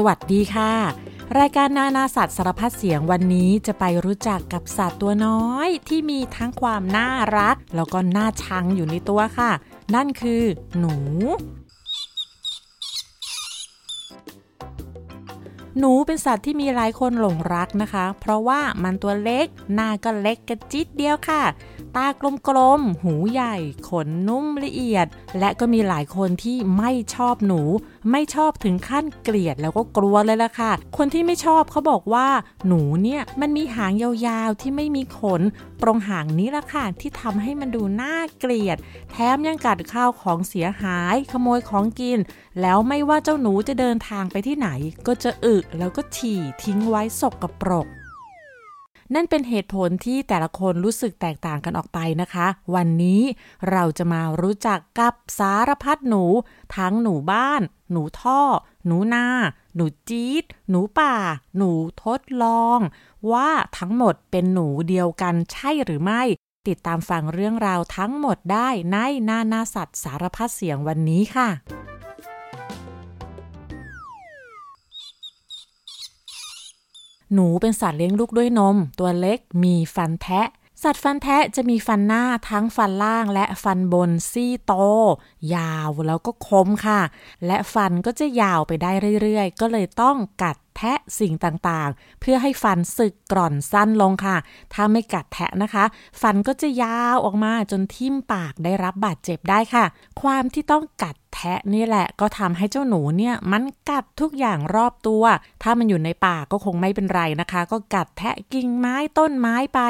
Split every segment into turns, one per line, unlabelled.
สวัสดีค่ะ รายการนานาสัตว์สารพัดเสียงวันนี้จะไปรู้จักกับสัตว์ตัวน้อยที่มีทั้งความน่ารัก แล้วก็น่าชังอยู่ในตัวค่ะ นั่นคือ หนู หนูเป็นสัตว์ที่มีหลายคนหลงรักนะคะ เพราะว่ามันตัวเล็ก หน้าก็เล็กกระจิตเดียวค่ะ ตากลมๆ หูใหญ่ ขนนุ่มละเอียด และก็มีหลายคนที่ไม่ชอบหนู ไม่ชอบถึงขั้นเกลียดแล้วก็กลัวเลยล่ะค่ะ คนที่ไม่ชอบเขาบอกว่า หนูเนี่ยมันมีหางยาวๆที่ไม่มีขน ตรงหางนี้ล่ะค่ะที่ทำให้มันดูน่าเกลียด แถมยังกัดข้าวของเสียหาย ขโมยของกิน แล้วไม่ว่าเจ้าหนูจะเดินทางไปที่ไหน ก็จะอึแล้วก็ฉี่ทิ้งไว้สกปรก นั่นเป็นเหตุผลที่แต่ละคนรู้สึกแตกต่างกันออกไปนะคะ วันนี้เราจะมารู้จักกับสารพัดหนู ทั้งหนูบ้าน หนูท่อ หนูนา หนูจี๊ด หนูป่า หนูทดลอง ว่าทั้งหมดเป็นหนูเดียวกันใช่หรือไม่ ติดตามฟังเรื่องราวทั้งหมดได้ในนานาสัตว์สารพัดเสียงวันนี้ค่ะ หนูเป็นสัตว์เลี้ยงลูกด้วยนม ตัวเล็กมีฟันแทะ สัตว์ฟันแทะจะมีฟันหน้าทั้งฟันล่างและฟันบนซี่โต ยาวแล้วก็คมค่ะ และฟันก็จะยาวไปได้เรื่อยๆ ก็เลยต้องกัด แทะสิ่งต่างๆ เพื่อให้ฟันสึกกร่อนสั้นลงค่ะ ถ้าไม่กัดแทะนะคะ ฟันก็จะยาวออกมาจนทิ่มปากได้รับบาดเจ็บได้ค่ะ ความที่ต้องกัดแทะนี่แหละก็ทำให้เจ้าหนูเนี่ยมันกัดทุกอย่างรอบตัว ถ้ามันอยู่ในป่าก็คงไม่เป็นไรนะคะ ก็กัดแทะกิ่งไม้ต้นไม้ไป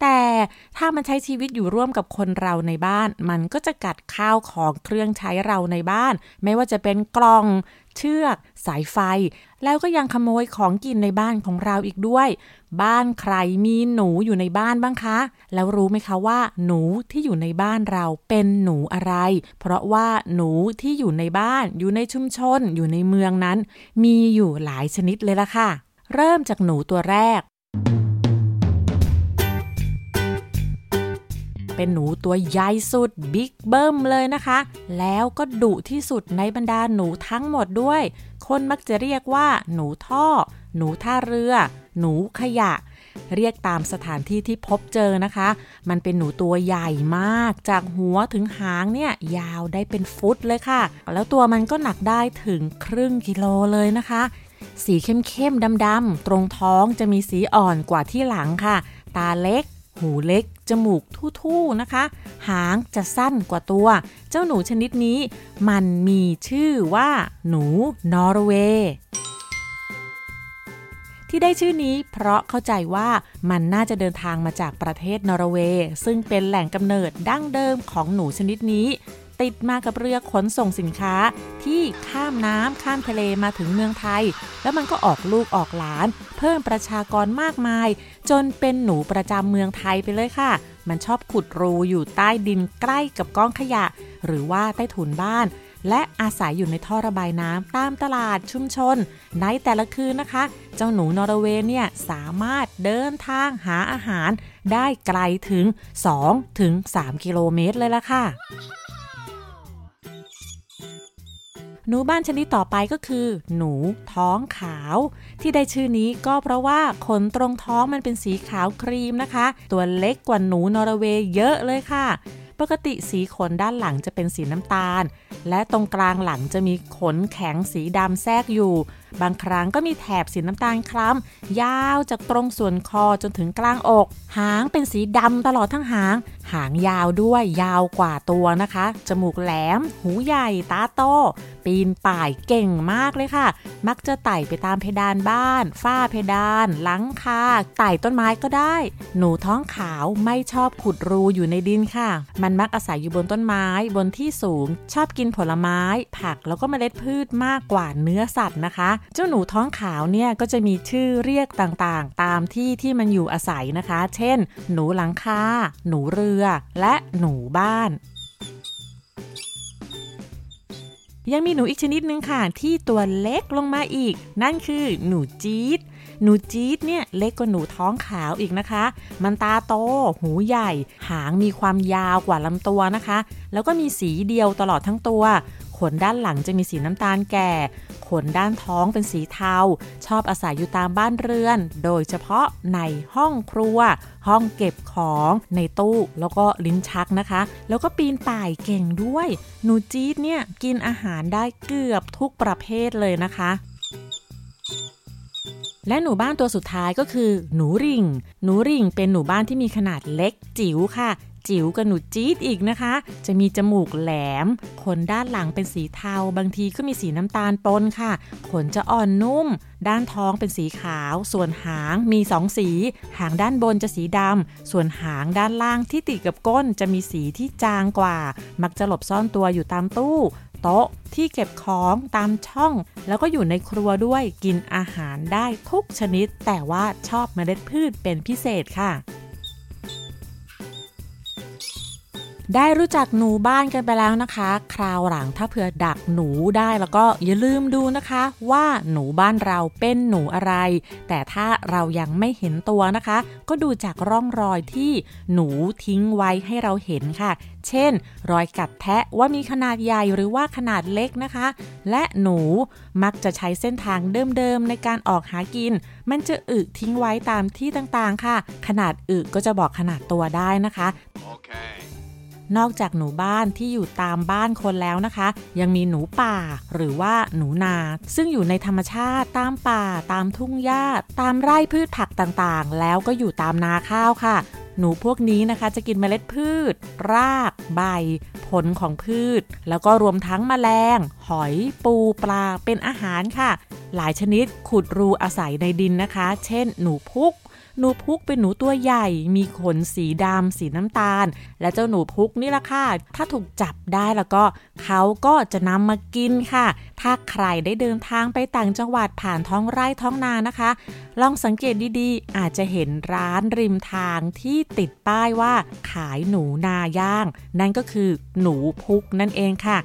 แต่ถ้ามันใช้ชีวิตอยู่ร่วมกับคนเราในบ้าน มันก็จะกัดข้าวของเครื่องใช้เราในบ้าน ไม่ว่าจะเป็นกล่อง เชือก สายไฟ แล้วก็ยังขโมยของกินในบ้านของเราอีกด้วย บ้านใครมีหนูอยู่ในบ้านบ้างคะ แล้วรู้ไหมคะว่า หนูที่อยู่ในบ้านเราเป็นหนูอะไร เพราะว่าหนูที่อยู่ในบ้านอยู่ในชุมชน อยู่ในเมืองนั้น มีอยู่หลายชนิดเลยล่ะค่ะ เริ่มจากหนูตัวแรก เป็นหนูตัวใหญ่สุดบิ๊กเบิ้มเลยนะคะ แล้วก็ดุที่สุดในบรรดาหนูทั้งหมดด้วย คนมักจะเรียกว่า หนูท่อ หนูท่าเรือ หนูขยะ เรียกตามสถานที่ที่พบเจอนะคะ มันเป็นหนูตัวใหญ่มาก จากหัวถึงหางเนี่ยยาวได้เป็นฟุตเลยค่ะ แล้วตัวมันก็หนักได้ถึงครึ่งกิโลเลยนะคะ สีเข้มๆดำๆตรงท้องจะมีสีอ่อนกว่าที่หลังค่ะ ตาเล็ก หูเล็ก จมูกทู่ๆนะคะ หางจะสั้นกว่าตัว เจ้าหนูชนิดนี้ มันมีชื่อว่า หนูนอร์เวย์ที่ได้ชื่อนี้เพราะเข้าใจว่ามันน่าจะเดินทางมาจากประเทศนอร์เวย์ ซึ่งเป็นแหล่งกำเนิดดั้งเดิมของหนูชนิดนี้ ติดมากับเรือขนส่งสินค้า ที่ข้ามน้ำข้ามทะเลมาถึงเมืองไทย แล้วมันก็ออกลูกออกหลาน เพิ่มประชากรมากมาย จนเป็นหนูประจำเมืองไทยไปเลยค่ะ มันชอบขุดรูอยู่ใต้ดินใกล้กับกองขยะ หรือว่าใต้ถุนบ้านและอาศัยอยู่ในท่อระบายน้ำตามตลาดชุมชน ในแต่ละคืนนะคะ เจ้าหนูนอร์เวย์เนี่ยสามารถเดินทางหาอาหารได้ไกลถึง2ถึง3กิโลเมตรเลยล่ะค่ะ หนูบ้านชนิดต่อไปก็คือ หนูท้องขาว ที่ได้ชื่อนี้ก็เพราะว่าขนตรงท้องมันเป็นสีขาวครีมนะคะ ตัวเล็กกว่าหนูนอร์เวย์เยอะเลยค่ะ ปกติสีขนด้านหลังจะเป็นสีน้ำตาล และตรงกลางหลังจะมีขนแข็งสีดำแทรกอยู่ บางครั้งก็มีแถบสีน้ำตาลคล้ำยาวจากตรงส่วนคอจนถึงกลางอก หางเป็นสีดำตลอดทั้งหาง หางยาวด้วยยาวกว่าตัวนะคะ จมูกแหลม หูใหญ่ ตาโต ปีนป่ายเก่งมากเลยค่ะ มักจะไต่ไปตามเพดานบ้าน ฝ้าเพดาน หลังคา ไต่ต้นไม้ก็ได้ หนูท้องขาวไม่ชอบขุดรูอยู่ในดินค่ะ มันมักอาศัยอยู่บนต้นไม้บนที่สูง ชอบกินผลไม้ ผักแล้วก็เมล็ดพืชมากกว่าเนื้อสัตว์นะคะเจ้าหนูท้องขาวเนี่ยก็จะมีชื่อเรียกต่างๆ ตามที่ที่มันอยู่อาศัยนะคะ เช่น หนูหลังคา หนูเรือ และหนูบ้านยังมีหนูอีกชนิดหนึ่งค่ะ ที่ตัวเล็กลงมาอีก นั่นคือหนูจี๊ด หนูจี๊ดเนี่ยเล็กกว่าหนูท้องขาวอีกนะคะ มันตาโต หูใหญ่ หางมีความยาวกว่าลำตัวนะคะ แล้วก็มีสีเดียวตลอดทั้งตัว นด้านหลังจะมีสีน้ำตาลแก่ ขนด้านท้องเป็นสีเทา ชอบอาศัยอยู่ตามบ้านเรือน โดยเฉพาะในห้องครัว ห้องเก็บของในตู้แล้วก็ลิ้นชักนะคะ แล้วก็ปีนป่ายเก่งด้วย หนูจี๊ดเนี่ยกินอาหารได้เกือบทุกประเภทเลยนะคะและหนูบ้านตัวสุดท้ายก็คือ หนูริง หนูริงเป็นหนูบ้านที่มีขนาดเล็กจิ๋วค่ะ จิ๋วกับหนูจี๊ดอีกนะคะ จะมีจมูกแหลม ขนด้านหลังเป็นสีเทา บางทีก็มีสีน้ำตาลปนค่ะ ขนจะอ่อนนุ่ม ด้านท้องเป็นสีขาว ส่วนหางมีสองสี หางด้านบนจะสีดำ ส่วนหางด้านล่างที่ติดกับก้นจะมีสีที่จางกว่า มักจะหลบซ่อนตัวอยู่ตามตู้โต๊ะที่เก็บของตามช่อง แล้วก็อยู่ในครัวด้วยกินอาหารได้ทุกชนิด แต่ว่าชอบเมล็ดพืชเป็นพิเศษค่ะ ได้รู้จักหนูบ้านกันไปแล้วนะคะ คราวหลังถ้าเผื่อดักหนูได้แล้วก็อย่าลืมดูนะคะ ว่าหนูบ้านเราเป็นหนูอะไร แต่ถ้าเรายังไม่เห็นตัวนะคะ ก็ดูจากร่องรอยที่หนูทิ้งไว้ให้เราเห็นค่ะ เช่น รอยกัดแทะว่ามีขนาดใหญ่หรือว่าขนาดเล็กนะคะ และหนูมักจะใช้เส้นทางเดิมๆในการออกหากิน มันจะอึทิ้งไว้ตามที่ต่างๆค่ะ ขนาดอึก็จะบอกขนาดตัวได้นะคะ okay. นอกจากหนูบ้านที่อยู่ตามบ้านคนแล้วนะคะ ยังมีหนูป่าหรือว่าหนูนา ซึ่งอยู่ในธรรมชาติตามป่า ตามทุ่งหญ้า ตามไร่พืชผักต่างๆ แล้วก็อยู่ตามนาข้าวค่ะหนูพวกนี้นะคะจะกินเมล็ดพืช ราก ใบ ผลของพืช แล้วก็รวมทั้งแมลง หอย ปูปลาเป็นอาหารค่ะ หลายชนิดขุดรูอาศัยในดินนะคะ เช่น หนูพุก หนูพุกเป็นหนูตัวใหญ่ มีขนสีดำสีน้ำตาล และเจ้าหนูพุกนี่ละค่ะ ถ้าถูกจับได้แล้วก็ เขาก็จะนำมากินค่ะ ถ้าใครได้เดินทางไปต่างจังหวัดผ่านท้องไร่ท้องนานะคะ ลองสังเกตดีๆ อาจจะเห็นร้านริมทางที่ติดป้ายว่าขายหนูนาย่าง นั่นก็คือหนูพุกนั่นเองค่ะ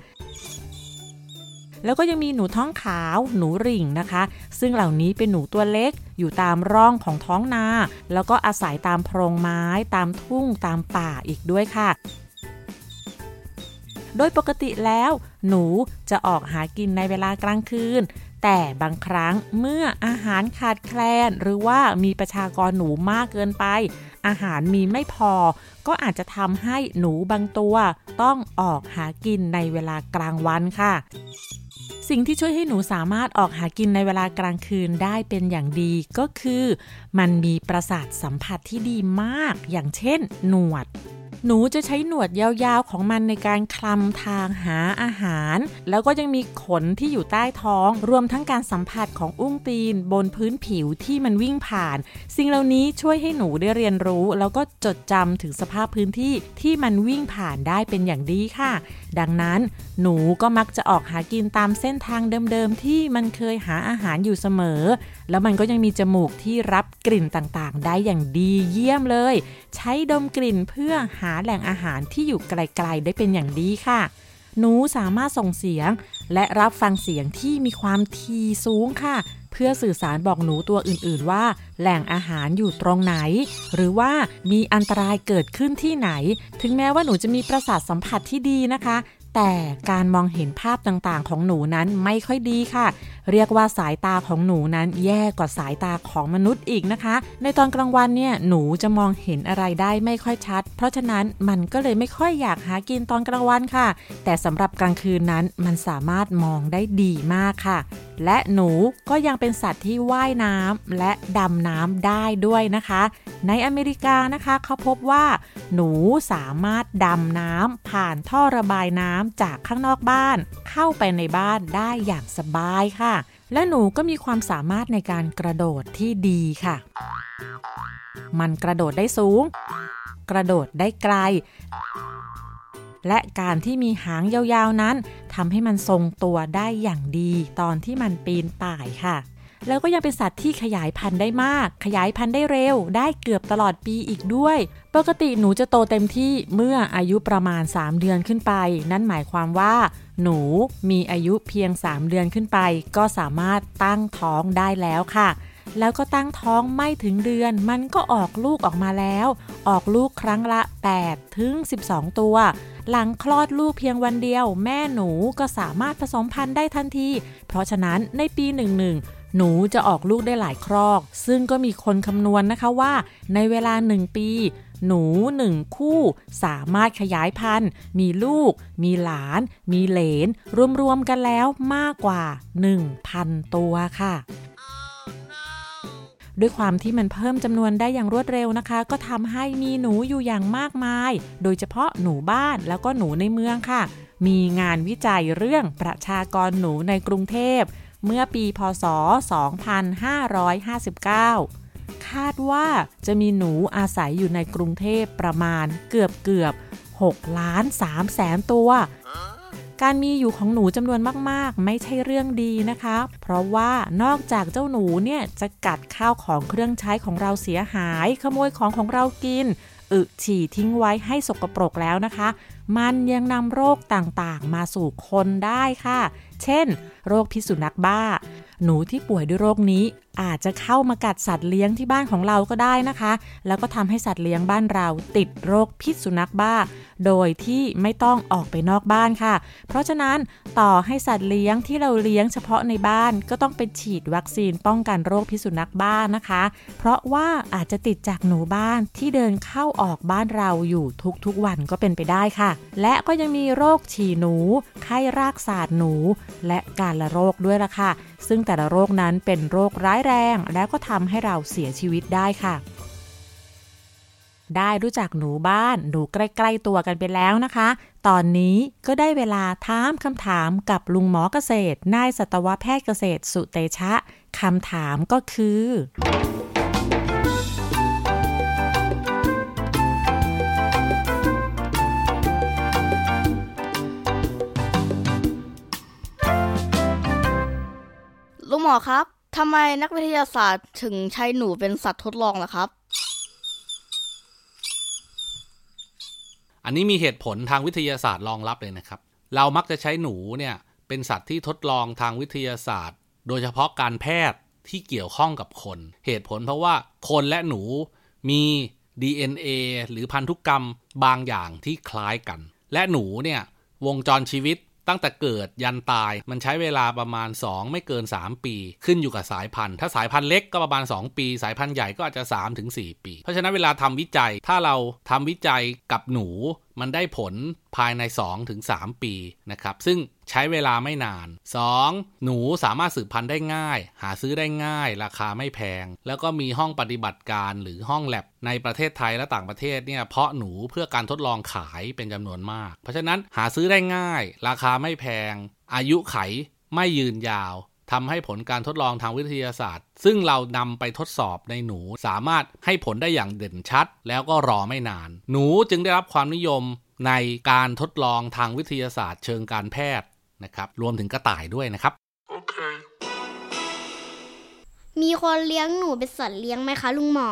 แล้วก็ยังมีหนูท้องขาว หนูริ่งนะคะ ซึ่งเหล่านี้เป็นหนูตัวเล็ก อยู่ตามร่องของท้องนา แล้วก็อาศัยตามโพรงไม้ ตามทุ่ง ตามป่าอีกด้วยค่ะ โดยปกติแล้ว หนูจะออกหากินในเวลากลางคืน แต่บางครั้งเมื่ออาหารขาดแคลน หรือว่ามีประชากรหนูมากเกินไป อาหารมีไม่พอ ก็อาจจะทำให้หนูบางตัว ต้องออกหากินในเวลากลางวันค่ะ สิ่งที่ช่วยให้หนูสามารถออกหากินในเวลากลางคืนได้เป็นอย่างดีก็คือ มันมีประสาทสัมผัสที่ดีมาก อย่างเช่น หนวด หนูจะใช้หนวดยาวๆของมันในการคลำทางหาอาหาร แล้วก็ยังมีขนที่อยู่ใต้ท้อง รวมทั้งการสัมผัสของอุ้งตีน บนพื้นผิวที่มันวิ่งผ่าน สิ่งเหล่านี้ช่วยให้หนูได้เรียนรู้ แล้วก็จดจำถึงสภาพพื้นที่ที่มันวิ่งผ่านได้เป็นอย่างดีค่ะ ดังนั้น หนูก็มักจะออกหากินตามเส้นทางเดิมๆที่มันเคยหาอาหารอยู่เสมอ แล้วมันก็ยังมีจมูกที่รับกลิ่นต่างๆ ได้อย่างดีเยี่ยมเลย ใช้ดมกลิ่นเพื่อหาแหล่งอาหารที่อยู่ไกลๆได้เป็นอย่างดีค่ะ หนูสามารถส่งเสียง และรับฟังเสียงที่มีความทีสูงค่ะ เพื่อสื่อสารบอกหนูตัวอื่นๆว่า แหล่งอาหารอยู่ตรงไหน หรือว่ามีอันตรายเกิดขึ้นที่ไหน ถึงแม้ว่าหนูจะมีประสาทสัมผัสที่ดีนะคะแต่การมองเห็นภาพต่างๆ ของหนูนั้นไม่ค่อยดีค่ะ เรียกว่าสายตาของหนูนั้นแย่กว่าสายตาของมนุษย์อีกนะคะ ในตอนกลางวันเนี่ยหนูจะมองเห็นอะไรได้ไม่ค่อยชัด เพราะฉะนั้นมันก็เลยไม่ค่อยอยากหากินตอนกลางวันค่ะ แต่สำหรับกลางคืนนั้นมันสามารถมองได้ดีมากค่ะและหนูก็ยังเป็นสัตว์ที่ว่ายน้ำและดำน้ำได้ด้วยนะคะ ในอเมริกานะคะเขาพบว่า หนูสามารถดำน้ำผ่านท่อระบายน้ำจากข้างนอกบ้าน เข้าไปในบ้านได้อย่างสบายค่ะ และหนูก็มีความสามารถในการกระโดดที่ดีค่ะ มันกระโดดได้สูง กระโดดได้ไกล และการที่มีหางยาวๆนั้นทำให้มันทรงตัวได้อย่างดีตอนที่มันปีนป่ายค่ะ แล้วก็ยังเป็นสัตว์ที่ขยายพันธุ์ได้มาก ขยายพันธุ์ได้เร็ว ได้เกือบตลอดปีอีกด้วย ปกติหนูจะโตเต็มที่เมื่ออายุประมาณ 3 เดือนขึ้นไป นั่นหมายความว่า หนูมีอายุเพียง 3 เดือนขึ้นไป ก็สามารถตั้งท้องได้แล้วค่ะ แล้วก็ตั้งท้องไม่ถึงเดือน มันก็ออกลูกออกมาแล้ว ออกลูกครั้งละ8ถึง12 ตัวหลังคลอดลูกเพียงวันเดียว แม่หนูก็สามารถผสมพันธุ์ได้ทันที เพราะฉะนั้นในปีหนึ่ง หนูจะออกลูกได้หลายครอก ซึ่งก็มีคนคำนวณนนะคะว่า ในเวลาหนึ่งปี หนูหนึ่งคู่ สามารถขยายพันธุ์ มีลูก มีหลาน มีเหลน รวมๆกันแล้วมากกว่า 1,000 ตัวค่ะด้วยความที่มันเพิ่มจำนวนได้อย่างรวดเร็วนะคะ ก็ทำให้มีหนูอยู่อย่างมากมาย โดยเฉพาะหนูบ้านแล้วก็หนูในเมืองค่ะ มีงานวิจัยเรื่องประชากรหนูในกรุงเทพ เมื่อปีพศ 2559 คาดว่าจะมีหนูอาศัยอยู่ในกรุงเทพประมาณเกือบเกือบ6ล้าน3แสนตัว การมีอยู่ของหนูจำนวนมากๆ ไม่ใช่เรื่องดีนะคะ เพราะว่านอกจากเจ้าหนูเนี่ยจะกัดข้าวของเครื่องใช้ของเราเสียหาย ขโมยของของเรากิน อึฉี่ทิ้งไว้ให้สกปรกแล้วนะคะ มันยังนำโรคต่างๆ มาสู่คนได้ค่ะ เช่น โรคพิษสุนัขบ้าหนูที่ป่วยด้วยโรคนี้ อาจจะเข้ามากัดสัตว์เลี้ยงที่บ้านของเราก็ได้นะคะ แล้วก็ทำให้สัตว์เลี้ยงบ้านเราติดโรคพิษสุนัขบ้า โดยที่ไม่ต้องออกไปนอกบ้านค่ะ เพราะฉะนั้นต่อให้สัตว์เลี้ยงที่เราเลี้ยงเฉพาะในบ้านก็ต้องไปฉีดวัคซีนป้องกันโรคพิษสุนัขบ้านะคะ เพราะว่าอาจจะติดจากหนูบ้านที่เดินเข้าออกบ้านเราอยู่ทุกๆวันก็เป็นไปได้ค่ะ และก็ยังมีโรคฉี่หนู ไข้รากสาดหนู และการละโรคด้วยล่ะค่ะซึ่งแต่ละโรคนั้นเป็นโรคร้ายแรง และก็ทำให้เราเสียชีวิตได้ค่ะ ได้รู้จักหนูบ้าน หนูใกล้ๆตัวกันไปแล้วนะคะ ตอนนี้ก็ได้เวลาถามคำถามกับลุงหมอเกษตรนายสัตวแพทย์เกษตรสุเตชะคำถามก็คือ
มอครับทำไมนักวิทยาศาสตร์ถึงใช้หนูเป็นสัตว์ทดลองล่ะครับ
อันนี้มีเหตุผลทางวิทยาศาสตร์รองรับเลยนะครับ เรามักจะใช้หนูเนี่ยเป็นสัตว์ที่ทดลองทางวิทยาศาสตร์ โดยเฉพาะการแพทย์ที่เกี่ยวข้องกับคน เหตุผลเพราะว่าคนและหนูมี DNA หรือพันธุกรรมบางอย่างที่คล้ายกัน และหนูเนี่ยวงจรชีวิต ตั้งแต่เกิดยันตายมันใช้เวลาประมาณ 2 ไม่เกิน 3 ปี ขึ้นอยู่กับสายพันธุ์ ถ้าสายพันธุ์เล็กก็ประมาณ 2 ปี สายพันธุ์ใหญ่ก็อาจจะ3ถึง4ปี เพราะฉะนั้นเวลาทำวิจัยถ้าเราทำวิจัยกับหนู มันได้ผลภายใน 2-3 ปีนะครับ ซึ่งใช้เวลาไม่นาน 2. หนูสามารถสืบพันธุ์ได้ง่าย หาซื้อได้ง่าย ราคาไม่แพง แล้วก็มีห้องปฏิบัติการหรือห้องแลบในประเทศไทยและต่างประเทศเนี่ยเพาะหนูเพื่อการทดลองขายเป็นจำนวนมาก เพราะฉะนั้นหาซื้อได้ง่าย ราคาไม่แพง อายุไขไม่ยืนยาว ทำให้ผลการทดลองทางวิทยาศาสตร์ ซึ่งเรานำไปทดสอบในหนูสามารถให้ผลได้อย่างเด่นชัด แล้วก็รอไม่นาน หนูจึงได้รับความนิยมในการทดลองทางวิทยาศาสตร์ เชิงการแพทย์นะครับรวมถึงกระต่ายด้วยนะครับโอเค
มีคนเลี้ยงหนูเป็นสัตว์เลี้ยงไหมคะลุงหมอ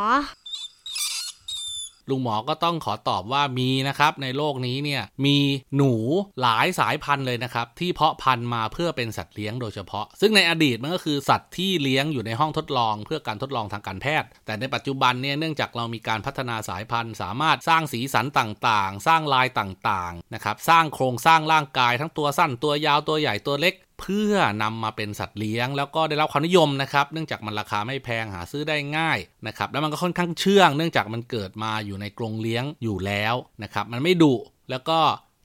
ลุงหมอก็ต้องขอตอบว่ามีนะครับ ในโลกนี้เนี่ยมีหนูหลายสายพันธุ์เลยนะครับ ที่เพาะพันธุ์มาเพื่อเป็นสัตว์เลี้ยงโดยเฉพาะ ซึ่งในอดีตมันก็คือสัตว์ที่เลี้ยงอยู่ในห้องทดลอง เพื่อการทดลองทางการแพทย์ แต่ในปัจจุบันเนี่ยเนื่องจากเรามีการพัฒนาสายพันธุ์ สามารถสร้างสีสันต่างๆ สร้างลายต่างๆนะครับสร้างโครงสร้างร่างกายทั้งตัวสั้นตัวยาวตัวใหญ่ตัวเล็ก เพื่อนำมาเป็นสัตว์เลี้ยง แล้วก็ได้รับความนิยมนะครับเนื่องจากมันราคาไม่แพงหาซื้อได้ง่ายนะครับแล้วมันก็ค่อนข้างเชื่อง เนื่องจากมันเกิดมาอยู่ในกรงเลี้ยงอยู่แล้วนะครับมันไม่ดุแล้วก็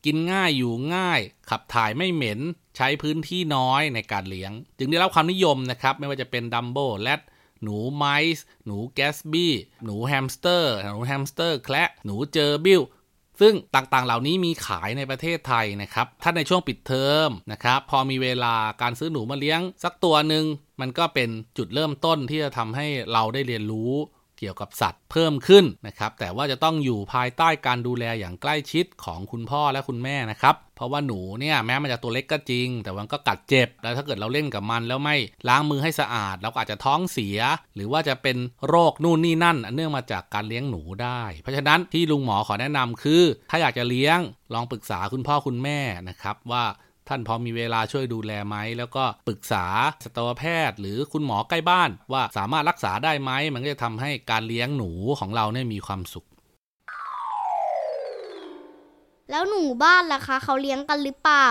กินง่ายอยู่ง่าย ขับถ่ายไม่เหม็นใช้พื้นที่น้อยในการเลี้ยง จึงได้รับความนิยมนะครับไม่ว่าจะเป็นดัมโบแรดหนูไมส์หนูแกสบี้หนูแฮมสเตอร์ หนูแฮมสเตอร์แคระหนูเจอร์บิล ซึ่งต่างๆ เหล่านี้มีขายในประเทศไทยนะครับ ถ้าในช่วงปิดเทอมนะครับ พอมีเวลาการซื้อหนูมาเลี้ยงสักตัวหนึ่งมันก็เป็นจุดเริ่มต้นที่จะทำให้เราได้เรียนรู้ เกี่ยวกับสัตว์เพิ่มขึ้นนะครับแต่ว่าจะต้องอยู่ภายใต้การดูแลอย่างใกล้ชิดของคุณพ่อและคุณแม่นะครับเพราะว่าหนูเนี่ยแม้มันจะตัวเล็กก็จริง แต่มันก็กัดเจ็บ แล้วถ้าเกิดเราเล่นกับมันแล้วไม่ล้างมือให้สะอาด เราก็อาจจะท้องเสีย หรือว่าจะเป็นโรคนู่นนี่นั่น เนื่องมาจากการเลี้ยงหนูได้ เพราะฉะนั้นที่ลุงหมอขอแนะนำคือ ถ้าอยากจะเลี้ยงลองปรึกษาคุณพ่อคุณแม่นะครับว่า ท่านพอมีเวลาช่วยดูแลไหม แล้วก็ปรึกษาสัตวแพทย์ หรือคุณหมอใกล้บ้าน ว่าสามารถรักษาได้ไหม มันก็จะทำให้การเลี้ยงหนูของเราเนี่ยมีความสุข
แล้วหนูบ้านล่ะคะ เขาเลี้ยงกันหรือเปล่า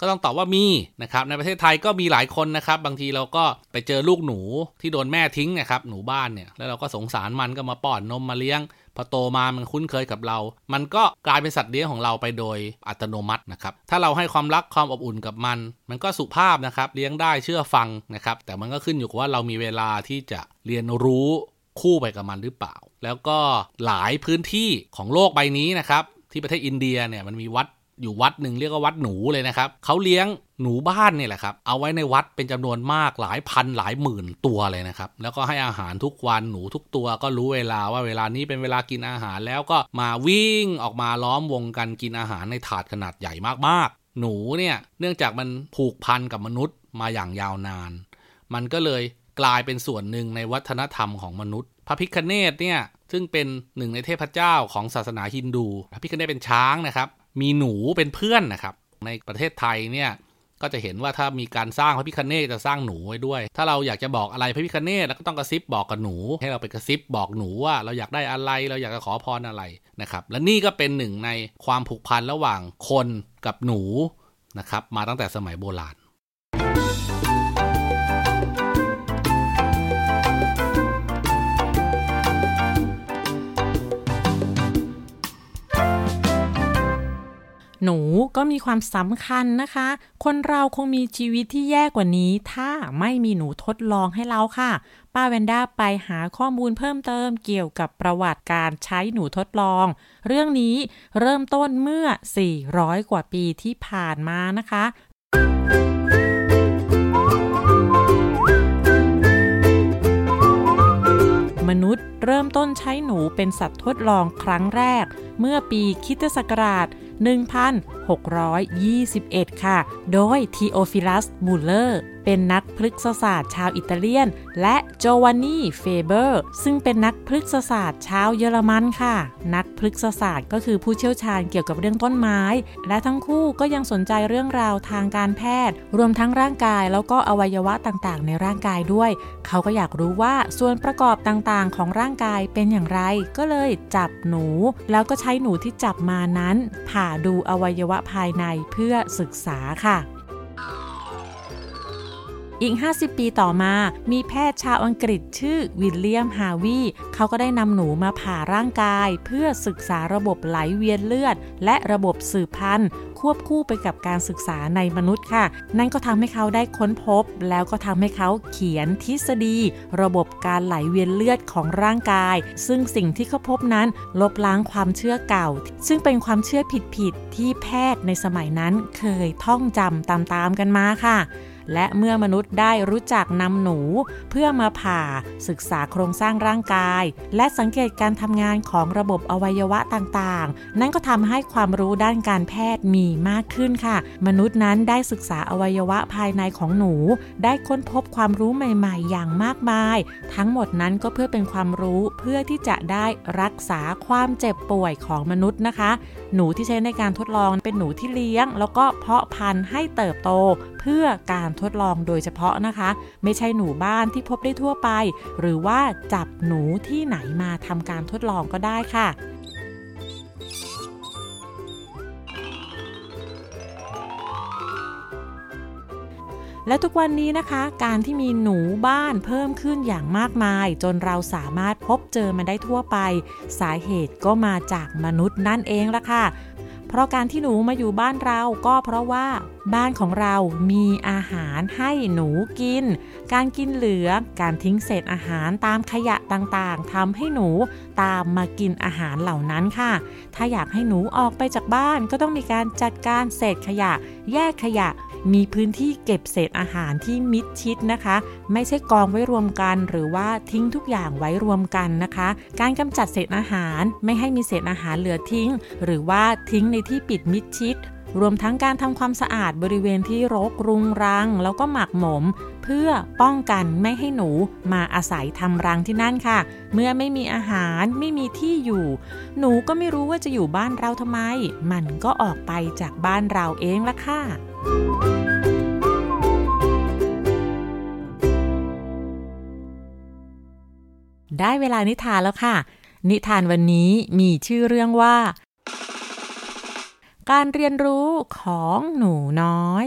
ก็ต้องตอบว่ามีนะครับในประเทศไทยก็มีหลายคนนะครับ บางทีเราก็ไปเจอลูกหนูที่โดนแม่ทิ้งนะครับหนูบ้านเนี่ยแล้วเราก็สงสารมันก็มาป้อนนมมาเลี้ยงพอโตมามันคุ้นเคยกับเรา มันก็กลายเป็นสัตว์เลี้ยงของเราไปโดยอัตโนมัตินะครับ ถ้าเราให้ความรักความอบอุ่นกับมัน มันก็สุภาพนะครับ เลี้ยงได้เชื่อฟังนะครับ แต่มันก็ขึ้นอยู่กับว่าเรามีเวลาที่จะเรียนรู้คู่ไปกับมันหรือเปล่า แล้วก็หลายพื้นที่ของโลกใบนี้นะครับ ที่ประเทศอินเดียเนี่ยมันมีวัด อยู่วัดหนึ่งเรียกว่าวัดหนูเลยนะครับเขาเลี้ยงหนูบ้านนี่แหละครับ เอาไว้ในวัดเป็นจำนวนมากหลายพันหลายหมื่นตัวเลยนะครับ แล้วก็ให้อาหารทุกวันหนูทุกตัวก็รู้เวลาว่าเวลานี้เป็นเวลากินอาหารแล้วก็มาวิ่งออกมาล้อมวงกันกินอาหารในถาดขนาดใหญ่มากๆ หนูเนี่ยเนื่องจากมันผูกพันกับมนุษย์มาอย่างยาวนาน มันก็เลยกลายเป็นส่วนหนึ่งในวัฒนธรรมของมนุษย์ พระพิคเนตเนี่ยซึ่งเป็นหนึ่งในเทพเจ้าของศาสนาฮินดู พระพิคเนตเป็นช้างนะครับ มีหนูเป็นเพื่อนนะครับ ในประเทศไทยเนี่ยก็จะเห็นว่าถ้ามีการสร้างพระพิคเนตจะสร้างหนูไว้ด้วย ถ้าเราอยากจะบอกอะไรพระพิคเนตเราก็ต้องกระซิบบอกกับหนู ให้เราไปกระซิบบอกหนูว่าเราอยากได้อะไรเราอยากจะขอพรอะไรนะครับ และนี่ก็เป็นหนึ่งในความผูกพันระหว่างคนกับหนูนะครับ มาตั้งแต่สมัยโบราณ
หนูก็มีความสำคัญนะคะ คนเราคงมีชีวิตที่แย่กว่านี้ ถ้าไม่มีหนูทดลองให้เราค่ะ ป้าแวนด้าไปหาข้อมูลเพิ่มเติมเกี่ยวกับประวัติการใช้หนูทดลอง เรื่องนี้เริ่มต้นเมื่อ 400 กว่าปีที่ผ่านมานะคะมนุษย์เริ่มต้นใช้หนูเป็นสัตว์ทดลองครั้งแรก เมื่อปีคริสต์ศักราช 1621 ค่ะ โดยทีโอฟิลัสมูเลอร์เป็นนักพฤกษศาสตร์ชาวอิตาเลียน และโจวานนี่เฟเบอร์ ซึ่งเป็นนักพฤกษศาสตร์ชาวเยอรมันค่ะ นักพฤกษศาสตร์ก็คือผู้เชี่ยวชาญเกี่ยวกับเรื่องต้นไม้ และทั้งคู่ก็ยังสนใจเรื่องราวทางการแพทย์ รวมทั้งร่างกายแล้วก็อวัยวะต่างๆ ในร่างกายด้วย เขาก็อยากรู้ว่าส่วนประกอบต่างๆ ของร่างกายเป็นอย่างไร ก็เลยจับหนู แล้วก็ใช้หนูที่จับมานั้น ผ่าดูอวัยวะภายในเพื่อศึกษาค่ะอีก 50 ปีต่อมา มีแพทย์ชาวอังกฤษชื่อวิลเลียม ฮาวี เขาก็ได้นำหนูมาผ่าร่างกาย เพื่อศึกษาระบบไหลเวียนเลือด และระบบสืบพันธุ์ ควบคู่ไปกับการศึกษาในมนุษย์ค่ะ นั่นก็ทำให้เขาได้ค้นพบ แล้วก็ทำให้เขาเขียนทฤษฎี ระบบการไหลเวียนเลือดของร่างกาย ซึ่งสิ่งที่เขาพบนั้นลบล้างความเชื่อเก่า ซึ่งเป็นความเชื่อผิดๆที่แพทย์ในสมัยนั้นเคยท่องจำตามๆกันมาค่ะ และเมื่อมนุษย์ได้รู้จักนำหนู เพื่อมาผ่าศึกษาโครงสร้างร่างกาย และสังเกตการทำงานของระบบอวัยวะต่างๆ นั่นก็ทำให้ความรู้ด้านการแพทย์มีมากขึ้นค่ะ มนุษย์นั้นได้ศึกษาอวัยวะภายในของหนู ได้ค้นพบความรู้ใหม่ ๆ อย่างมากมาย ทั้งหมดนั้นก็เพื่อเป็นความรู้เพื่อที่จะได้รักษาความเจ็บป่วยของมนุษย์นะคะ หนูที่ใช้ในการทดลองเป็นหนูที่เลี้ยง แล้วก็เพาะพันธุ์ให้เติบโตเพื่อการทดลองโดยเฉพาะนะคะ ไม่ใช่หนูบ้านที่พบได้ทั่วไป หรือว่าจับหนูที่ไหนมาทำการทดลองก็ได้ค่ะและทุกวันนี้นะคะการที่มีหนูบ้านเพิ่มขึ้นอย่างมากมาย จนเราสามารถพบเจอมันได้ทั่วไป สาเหตุก็มาจากมนุษย์นั่นเองละค่ะ เพราะการที่หนูมาอยู่บ้านเราก็เพราะว่าบ้านของเรามีอาหารให้หนูกิน การกินเหลือ การทิ้งเศษอาหารตามขยะต่างๆทำให้หนูตามมากินอาหารเหล่านั้นค่ะ ถ้าอยากให้หนูออกไปจากบ้านก็ต้องมีการจัดการเศษขยะ แยกขยะ มีพื้นที่เก็บเศษอาหารที่มิดชิดนะคะ ไม่ใช่กองไว้รวมกัน หรือว่าทิ้งทุกอย่างไว้รวมกันนะคะ การกำจัดเศษอาหารไม่ให้มีเศษอาหารเหลือทิ้ง หรือว่าทิ้งในที่ปิดมิดชิดรวมทั้งการทำความสะอาดบริเวณที่รกรุงรัง แล้วก็หมักหมม เพื่อป้องกันไม่ให้หนูมาอาศัยทำรังที่นั่นค่ะ เมื่อไม่มีอาหารไม่มีที่อยู่ หนูก็ไม่รู้ว่าจะอยู่บ้านเราทำไม มันก็ออกไปจากบ้านเราเองละค่ะ ได้เวลานิทานแล้วค่ะ นิทานวันนี้มีชื่อเรื่องว่า การเรียนรู้ของหนูน้อย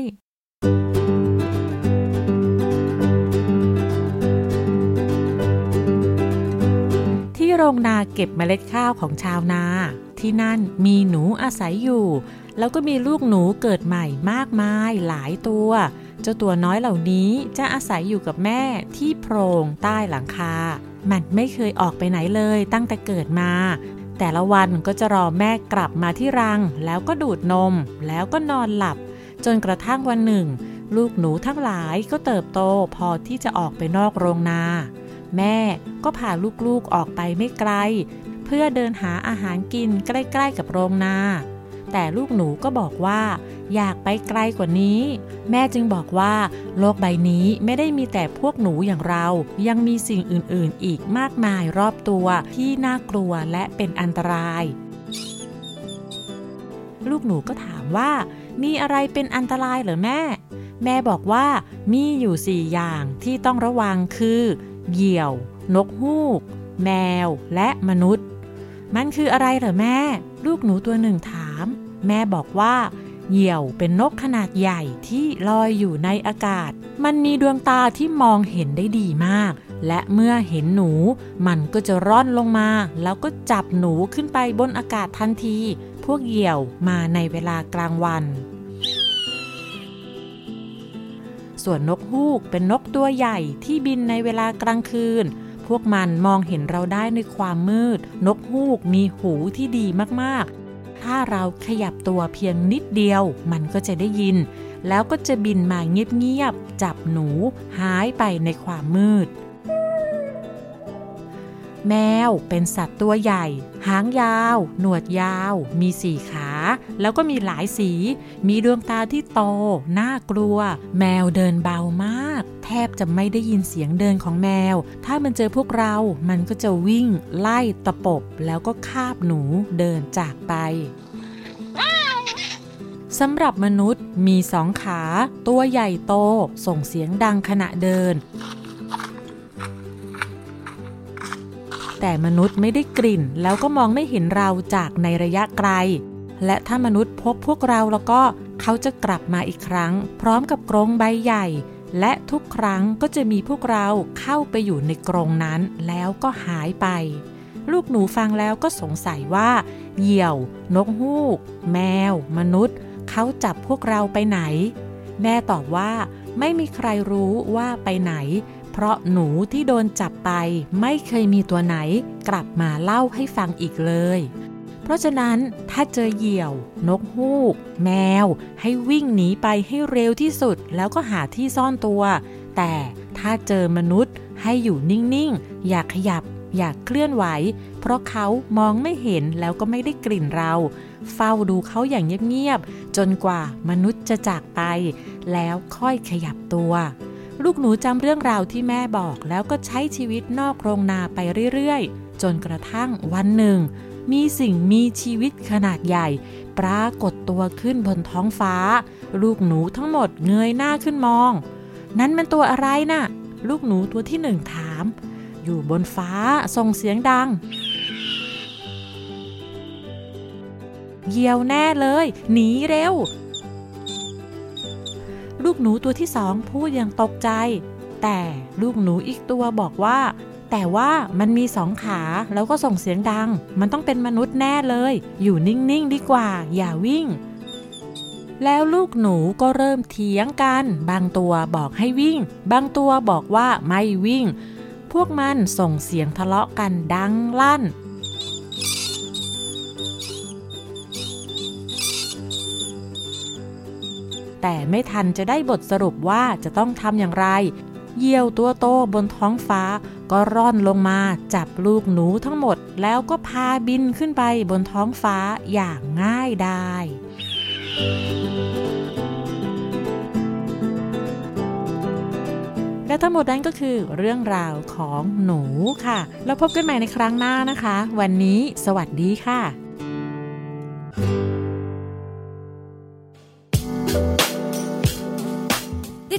ที่โรงนาเก็บเมล็ดข้าวของชาวนา ที่นั่นมีหนูอาศัยอยู่ แล้วก็มีลูกหนูเกิดใหม่มากมายหลายตัว เจ้าตัวน้อยเหล่านี้จะอาศัยอยู่กับแม่ที่โพรงใต้หลังคา มันไม่เคยออกไปไหนเลยตั้งแต่เกิดมา แต่ละวันก็จะรอแม่กลับมาที่รัง แล้วก็ดูดนม แล้วก็นอนหลับ จนกระทั่งวันหนึ่ง ลูกหนูทั้งหลายก็เติบโตพอที่จะออกไปนอกโรงนา แม่ก็พาลูกๆออกไปไม่ไกล เพื่อเดินหาอาหารกินใกล้ ๆ กับโรงนา แต่ลูกหนูก็บอกว่า อยากไปไกลกว่านี้ แม่จึงบอกว่า โลกใบนี้ไม่ได้มีแต่พวกหนูอย่างเรา ยังมีสิ่งอื่นๆ อีกมากมายรอบตัวที่น่ากลัวและเป็นอันตราย ลูกหนูก็ถามว่า มีอะไรเป็นอันตรายเหรอแม่ แม่บอกว่า มีอยู่สี่อย่างที่ต้องระวังคือ เหยี่ยว นกฮูก แมว และมนุษย์ มันคืออะไรเหรอแม่ ลูกหนูตัวหนึ่งถาม แม่บอกว่าเหยี่ยวเป็นนกขนาดใหญ่ที่ลอยอยู่ในอากาศ มันมีดวงตาที่มองเห็นได้ดีมาก และเมื่อเห็นหนู มันก็จะร่อนลงมา แล้วก็จับหนูขึ้นไปบนอากาศทันที พวกเหยี่ยวมาในเวลากลางวัน ส่วนนกฮูกเป็นนกตัวใหญ่ที่บินในเวลากลางคืน พวกมันมองเห็นเราได้ในความมืด นกฮูกมีหูที่ดีมากๆ ถ้าเราขยับตัวเพียงนิดเดียว มันก็จะได้ยิน แล้วก็จะบินมาเงียบๆจับหนูหายไปในความมืด แมวเป็นสัตว์ตัวใหญ่ หางยาว หนวดยาว มีสี่ขา แล้วก็มีหลายสี มีดวงตาที่โต น่ากลัว แมวเดินเบามาก แทบจะไม่ได้ยินเสียงเดินของแมว ถ้ามันเจอพวกเรา มันก็จะวิ่ง ไล่ตะปบ แล้วก็คาบหนูเดินจากไปสำหรับมนุษย์มีสองขา ตัวใหญ่โต ส่งเสียงดังขณะเดิน แต่มนุษย์ไม่ได้กลิ่น แล้วก็มองไม่เห็นเราจากในระยะไกล และถ้ามนุษย์พบพวกเราแล้วก็เขาจะกลับมาอีกครั้ง พร้อมกับกรงใบใหญ่ และทุกครั้งก็จะมีพวกเราเข้าไปอยู่ในกรงนั้นแล้วก็หายไป ลูกหนูฟังแล้วก็สงสัยว่า เหยี่ยว นกฮูก แมว มนุษย์ เขาจับพวกเราไปไหน แม่ตอบว่า ไม่มีใครรู้ว่าไปไหน เพราะหนูที่โดนจับไป ไม่เคยมีตัวไหน กลับมาเล่าให้ฟังอีกเลย เพราะฉะนั้นถ้าเจอเหยี่ยว นกฮูก แมว ให้วิ่งหนีไปให้เร็วที่สุดแล้วก็หาที่ซ่อนตัว แต่ถ้าเจอมนุษย์ให้อยู่นิ่งๆ อย่าขยับ อย่าเคลื่อนไหว เพราะเขามองไม่เห็นแล้วก็ไม่ได้กลิ่นเรา เฝ้าดูเขาอย่างเงียบๆ จนกว่ามนุษย์จะจากไป แล้วค่อยขยับตัว ลูกหนูจำเรื่องราวที่แม่บอกแล้วก็ใช้ชีวิตนอกโรงนาไปเรื่อยๆ จนกระทั่งวันหนึ่ง มีสิ่งมีชีวิตขนาดใหญ่ ปรากฏตัวขึ้นบนท้องฟ้า ลูกหนูทั้งหมดเงยหน้าขึ้นมอง นั้นมันตัวอะไรนะ่ะ ลูกหนูตัวที่หนึ่งถาม อยู่บนฟ้าส่งเสียงดังเหยี่ยวแน่เลย หนีเร็ว ลูกหนูตัวที่สองพูดอย่างตกใจ แต่ลูกหนูอีกตัวบอกว่า แต่ว่ามันมีสองขาแล้วก็ส่งเสียงดัง มันต้องเป็นมนุษย์แน่เลย อยู่นิ่ง ๆ ดีกว่า อย่าวิ่ง แล้วลูกหนูก็เริ่มเถียงกัน บางตัวบอกให้วิ่ง บางตัวบอกว่าไม่วิ่ง พวกมันส่งเสียงทะเลาะกันดังลั่นแต่ไม่ทันจะได้บทสรุปว่าจะต้องทำอย่างไรเหยี่ยวตัวโตบนท้องฟ้า ก็ร่อนลงมาจับลูกหนูทั้งหมดแล้วก็พาบินขึ้นไปบนท้องฟ้าอย่างง่ายดายและทั้งหมดนั้นก็คือเรื่องราวของหนูค่ะ แล้วพบกันใหม่ในครั้งหน้านะคะ วันนี้สวัสดีค่ะ
ติ